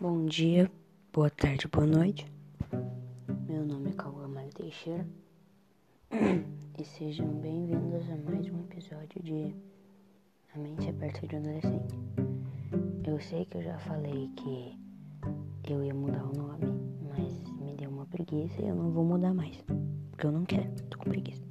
Bom dia, boa tarde, boa noite. Meu nome é Cauã Mário Teixeira e sejam bem-vindos a mais um episódio de A Mente Perto de Adolescente. Eu sei que eu já falei que eu ia mudar o nome, mas me deu uma preguiça e eu não vou mudar mais, porque eu não quero, tô com preguiça.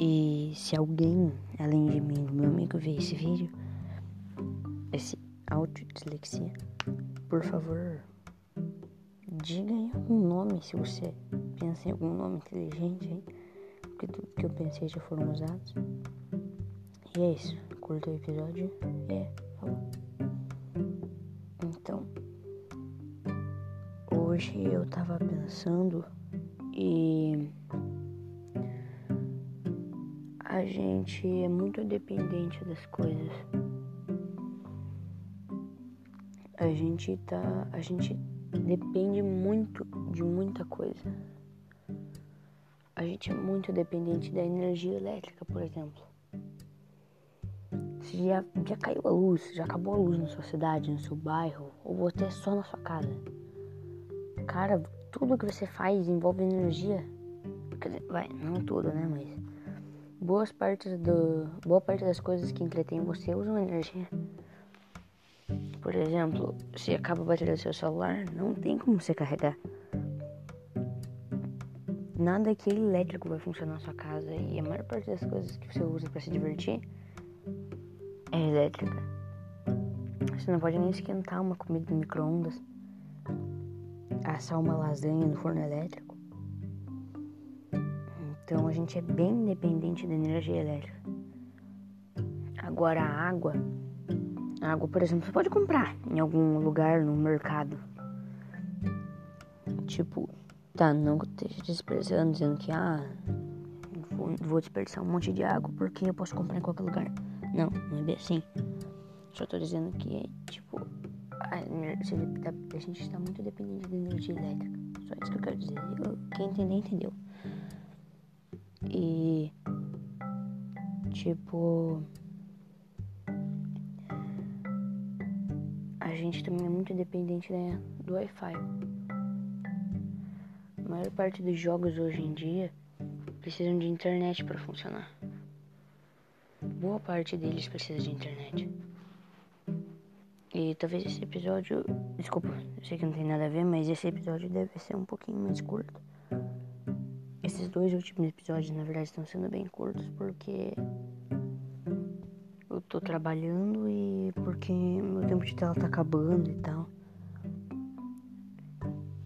E se alguém, além de mim, meu amigo, ver esse vídeo, esse áudio dislexia, por favor, diga aí algum nome se você pensa em algum nome inteligente aí, porque tudo que eu pensei já foram usados. E é isso, curta o episódio é, falou. Então, hoje eu tava pensando e a gente é muito dependente das coisas a gente tá. A gente depende muito de muita coisa. A gente é muito dependente da energia elétrica, por exemplo. Se já, já caiu a luz, já acabou a luz na sua cidade, no seu bairro, ou até só na sua casa. Cara, tudo que você faz envolve energia. Vai, não tudo, né? Mas boas partes do. Boa parte das coisas que entretêm você usam energia. Por exemplo, se acaba a bateria do seu celular, não tem como você carregar. Nada que elétrico vai funcionar na sua casa e a maior parte das coisas que você usa para se divertir é elétrica. Você não pode nem esquentar uma comida no micro-ondas, assar uma lasanha no forno elétrico. Então a gente é bem dependente da energia elétrica. Agora a água Água, por exemplo, você pode comprar em algum lugar no mercado. Tipo, tá, não esteja desperdiçando, dizendo que, ah, vou, vou desperdiçar um monte de água porque eu posso comprar em qualquer lugar. Não, não é bem assim. Só tô dizendo que, tipo, a, a gente está muito dependente da energia elétrica. Só isso que eu quero dizer. Quem entender, entendeu. E, tipo. A gente também é muito dependente né, do Wi-Fi. A maior parte dos jogos hoje em dia precisam de internet para funcionar. Boa parte deles precisa de internet. E talvez esse episódio. Desculpa, eu sei que não tem nada a ver, mas esse episódio deve ser um pouquinho mais curto. Esses dois últimos episódios, na verdade, estão sendo bem curtos porque eu tô trabalhando e porque tempo de tela tá acabando e tal.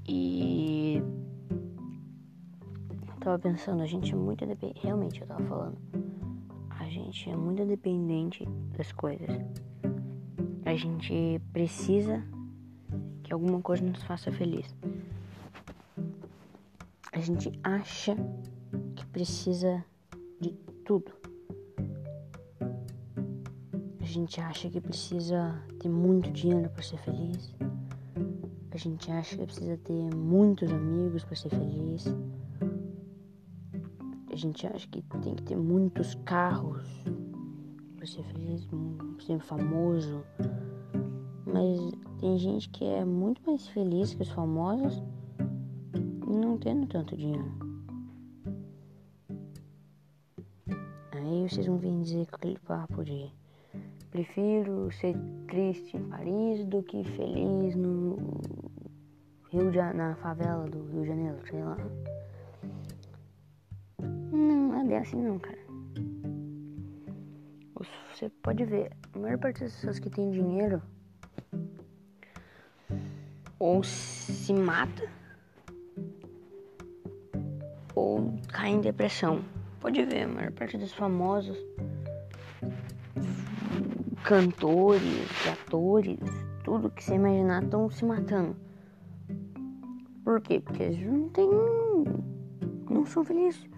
E eu tava pensando, a gente é muito dependente, realmente eu tava falando, a gente é muito dependente das coisas. A gente precisa que alguma coisa nos faça feliz. A gente acha que precisa de tudo gente acha que precisa ter muito dinheiro para ser feliz. A gente acha que precisa ter muitos amigos para ser feliz. A gente acha que tem que ter muitos carros para ser feliz, ser famoso. Mas tem gente que é muito mais feliz que os famosos e não tendo tanto dinheiro. Aí vocês vão vir dizer aquele papo de Prefiro ser triste em Paris do que feliz no Rio de, na favela do Rio de Janeiro, sei lá. Não, não é bem assim não, cara. Você pode ver, a maior parte das pessoas que tem dinheiro ou se mata ou cai em depressão. Pode ver, a maior parte dos famosos cantores, atores, tudo que você imaginar estão se matando. Por quê? Porque eles não têm. não são felizes.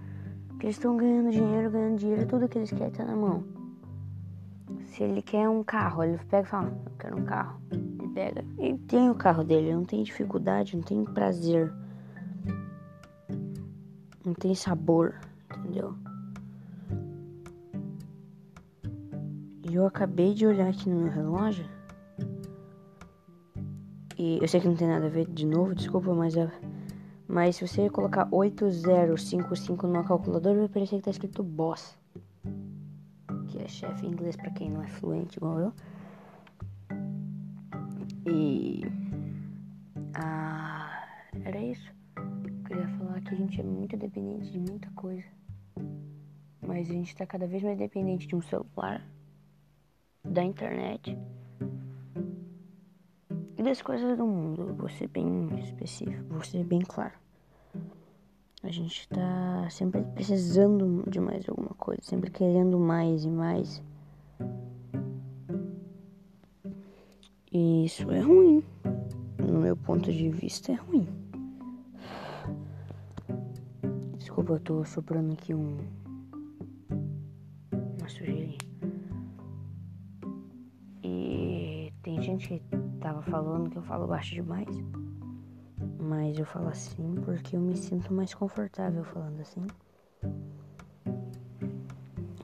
Porque eles estão ganhando dinheiro, ganhando dinheiro, tudo que eles querem tá na mão. Se ele quer um carro, ele pega e fala, eu quero um carro. Ele pega e tem o carro dele, não tem dificuldade, não tem prazer. Não tem sabor, entendeu? Eu acabei de olhar aqui no meu relógio E eu sei que não tem nada a ver de novo, desculpa, mas é. Mas se você colocar 8055 numa calculadora, vai parecer que tá escrito boss. Que é chefe em inglês para quem não é fluente igual eu. E. Ah. Era isso. Eu queria falar que a gente é muito dependente de muita coisa. Mas a gente tá cada vez mais dependente de um celular, da internet e das coisas do mundo. Vou ser bem específico, vou ser bem claro. A gente tá sempre precisando de mais alguma coisa, sempre querendo mais e mais. E isso é ruim. No meu ponto de vista, é ruim. Desculpa, eu tô soprando aqui um. Uma sujeirinha. Gente tava falando que eu falo baixo demais. Mas eu falo assim porque eu me sinto mais confortável falando assim.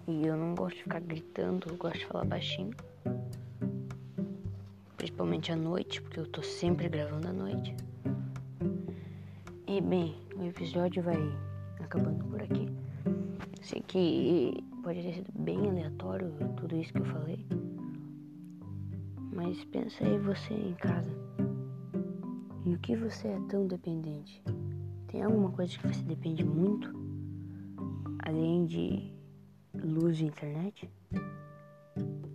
E eu não gosto de ficar gritando, eu gosto de falar baixinho. Principalmente à noite, porque eu tô sempre gravando à noite. E bem, o episódio vai acabando por aqui. Sei que pode ter sido bem aleatório tudo isso que eu falei. Mas pensa aí você em casa. E o que você é tão dependente? Tem alguma coisa que você depende muito? Além de luz e internet?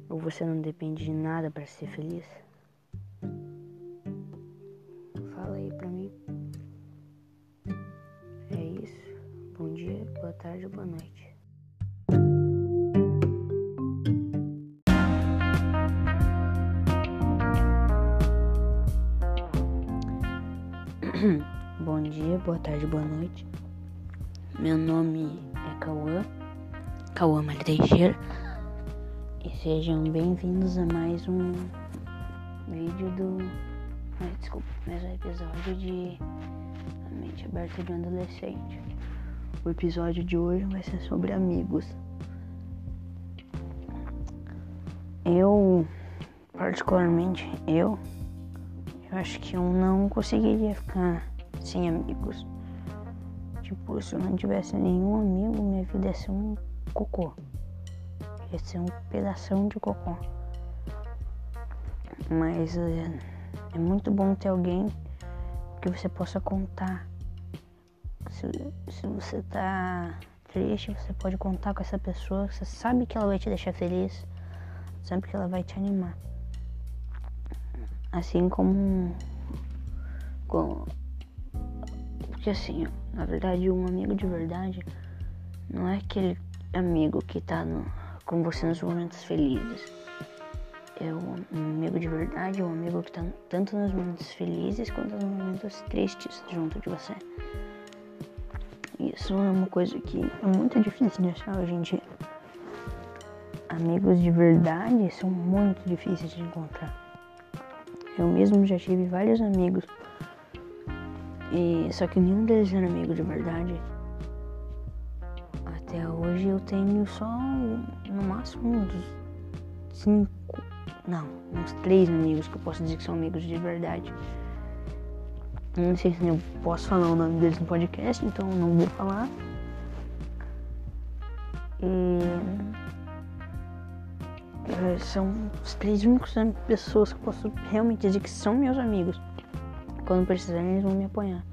Ou você não depende de nada para ser feliz? Fala aí pra mim. É isso. Bom dia, boa tarde, boa noite. Bom dia, boa tarde, boa noite. Meu nome é Cauã, Cauã Maria Teixeira. E sejam bem-vindos a mais um vídeo do. Desculpa, mais um episódio de A Mente Aberta de um Adolescente. O episódio de hoje vai ser sobre amigos. Eu, particularmente, eu, eu acho que eu não conseguiria ficar sem amigos. Tipo, se eu não tivesse nenhum amigo, minha vida ia ser um cocô. Ia ser um pedação de cocô. Mas é, é muito bom ter alguém que você possa contar. Se, se você tá triste, você pode contar com essa pessoa. Você sabe que ela vai te deixar feliz. Sabe que ela vai te animar. Assim como. Com, porque assim, na verdade, um amigo de verdade não é aquele amigo que tá no, com você nos momentos felizes. É um amigo de verdade, é um amigo que tá tanto nos momentos felizes quanto nos momentos tristes junto de você. Isso é uma coisa que é muito difícil de achar hoje em dia. Amigos de verdade são muito difíceis de encontrar. Eu mesmo já tive vários amigos e só que nenhum deles era amigo de verdade. Até hoje eu tenho só no máximo uns cinco, não, uns três amigos que eu posso dizer que são amigos de verdade. Não sei se eu posso falar o nome deles no podcast, então não vou falar. E são os três únicos pessoas que posso realmente dizer que são meus amigos. Quando precisarem, eles vão me apoiar.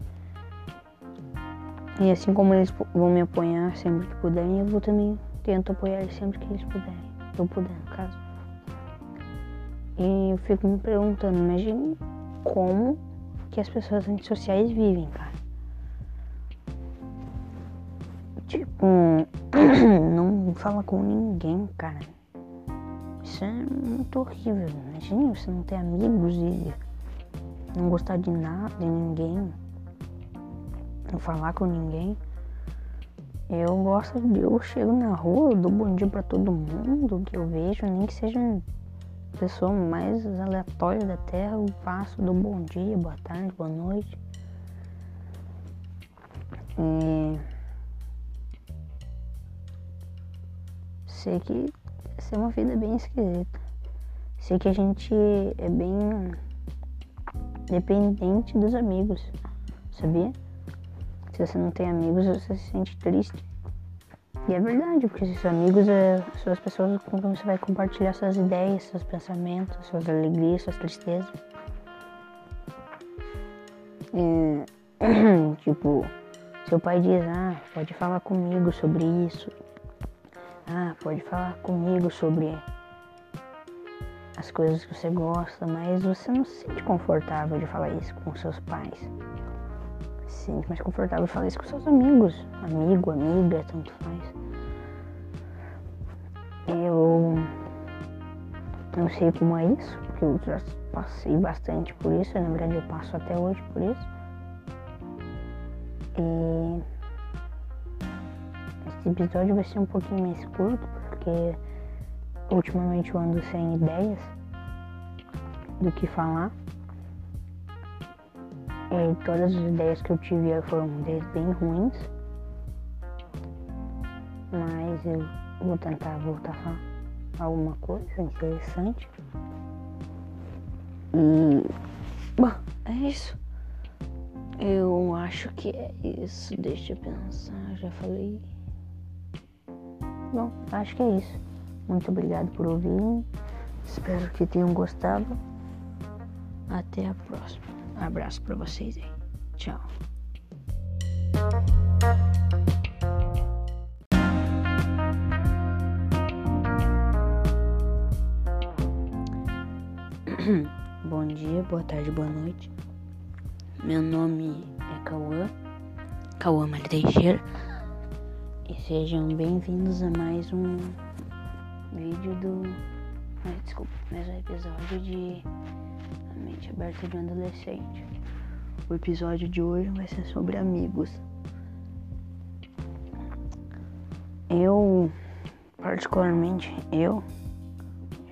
E assim como eles vão me apoiar sempre que puderem, eu vou também tento apoiar eles sempre que eles puderem. Eu puder, no caso. E eu fico me perguntando, imagine como que as pessoas antissociais vivem, cara. Tipo, não fala com ninguém, cara. Isso é muito horrível. Imagine você não ter amigos e não gostar de nada, de ninguém, não falar com ninguém. Eu gosto de. Eu chego na rua, eu dou bom dia pra todo mundo que eu vejo, nem que seja a pessoa mais aleatória da terra, eu passo, dou bom dia, boa tarde, boa noite. E. Sei que é uma vida bem esquisita. Sei que a gente é bem dependente dos amigos, sabia? Se você não tem amigos, você se sente triste. E é verdade, porque esses amigos é, são as pessoas com quem você vai compartilhar suas ideias, seus pensamentos, suas alegrias, suas tristezas. É, tipo, seu pai diz, ah, pode falar comigo sobre isso. Ah, pode falar comigo sobre as coisas que você gosta, mas você não se sente confortável de falar isso com seus pais. Se sente mais confortável de falar isso com seus amigos. Amigo, amiga, tanto faz. Eu não sei como é isso, porque eu já passei bastante por isso, na verdade eu passo até hoje por isso. E esse episódio vai ser um pouquinho mais curto, porque ultimamente eu ando sem ideias do que falar. E todas as ideias que eu tive foram ideias bem ruins. Mas eu vou tentar voltar a falar alguma coisa interessante. E bom, é isso. Eu acho que é isso. Deixa eu pensar, já falei. Bom, acho que é isso. Muito obrigado por ouvir. Espero que tenham gostado. Até a próxima. abraço para vocês aí. Tchau. Bom dia, boa tarde, boa noite. Meu nome é Cauã, Cauã Maria Teixeira. E sejam bem-vindos a mais um vídeo do. Ai, desculpa, mais um episódio de A Mente Aberta de um Adolescente. O episódio de hoje vai ser sobre amigos. Eu, particularmente, eu,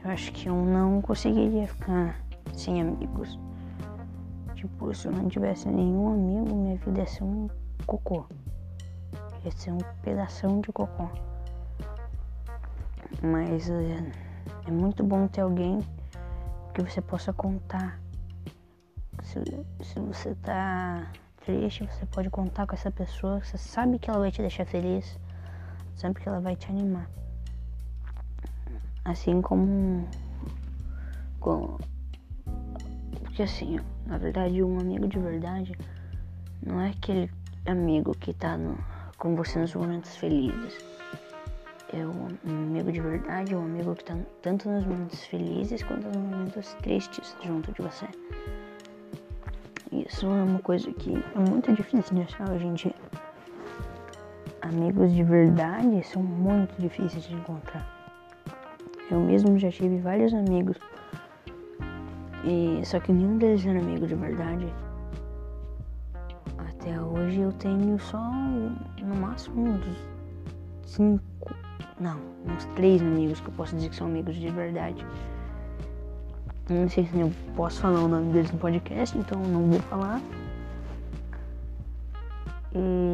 eu acho que eu não conseguiria ficar sem amigos. Tipo, se eu não tivesse nenhum amigo, minha vida ia ser um cocô. Ia ser um pedação de cocô. Mas é, é muito bom ter alguém que você possa contar. Se, se você tá triste, você pode contar com essa pessoa. Você sabe que ela vai te deixar feliz. Sabe que ela vai te animar. Assim como. Com, porque assim, na verdade, um amigo de verdade não é aquele amigo que tá no, com você nos momentos felizes. É um amigo de verdade, um amigo que tá tanto nos momentos felizes quanto nos momentos tristes junto de você. Isso é uma coisa que é muito difícil de achar hoje em dia. Amigos de verdade são muito difíceis de encontrar. Eu mesmo já tive vários amigos e, só que nenhum deles era amigo de verdade. Até hoje eu tenho só no máximo uns cinco, não, uns três amigos que eu posso dizer que são amigos de verdade. Não sei se eu posso falar o nome deles no podcast, então não vou falar. E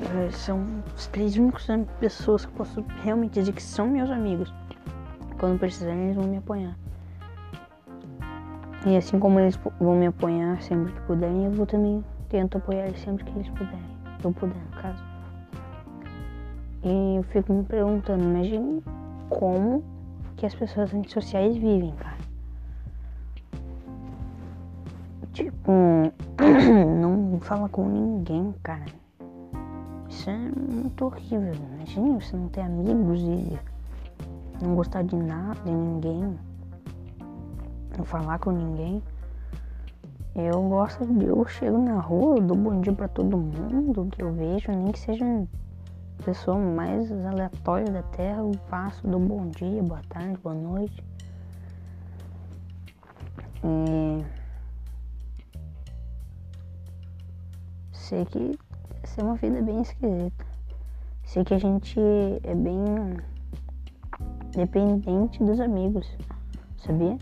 eh, são os três únicos pessoas que eu posso realmente dizer que são meus amigos. Quando precisarem, eles vão me apoiar. E assim como eles vão me apoiar sempre que puderem, eu vou também tento apoiar eles sempre que eles puderem. Eu puder, no caso. E eu fico me perguntando, imagine como que as pessoas antissociais vivem, cara. Tipo, não fala com ninguém, cara. Isso é muito horrível. Imagine você não ter amigos e não gostar de nada, de ninguém, não falar com ninguém. Eu gosto de. Eu chego na rua, eu dou bom dia pra todo mundo que eu vejo, nem que seja a pessoa mais aleatória da terra, eu passo, dou bom dia, boa tarde, boa noite. E. Sei que essa é uma vida bem esquisita. Sei que a gente é bem dependente dos amigos, sabia?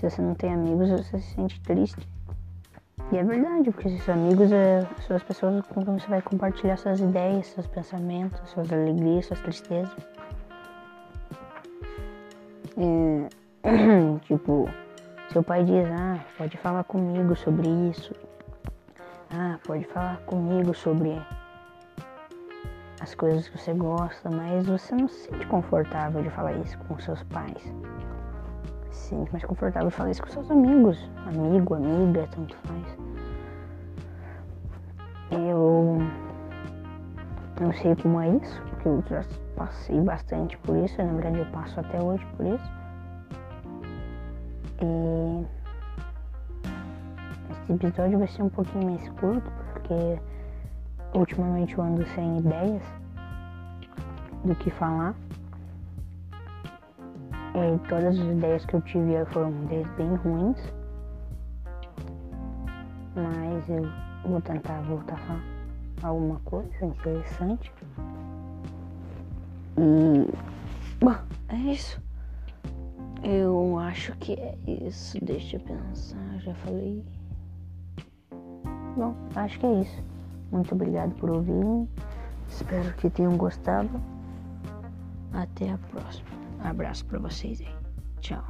Se você não tem amigos, você se sente triste. E é verdade, porque esses amigos é, são as pessoas com quem você vai compartilhar suas ideias, seus pensamentos, suas alegrias, suas tristezas. E, tipo, Seu pai diz, ah, pode falar comigo sobre isso. Ah, pode falar comigo sobre as coisas que você gosta, mas você não se sente confortável de falar isso com seus pais. Se sente mais confortável falar isso com seus amigos. Amigo, amiga, tanto faz. Eu não sei como é isso, porque eu já passei bastante por isso, na verdade eu passo até hoje por isso. E esse episódio vai ser um pouquinho mais curto, porque ultimamente eu ando sem ideias do que falar. E todas as ideias que eu tive foram ideias bem ruins. Mas eu vou tentar voltar a alguma coisa interessante. E bom, é isso. Eu acho que é isso. Deixa eu pensar, já falei. Bom, acho que é isso. Muito obrigado por ouvirem. Espero que tenham gostado. Até a próxima. Abraço para vocês aí. Tchau.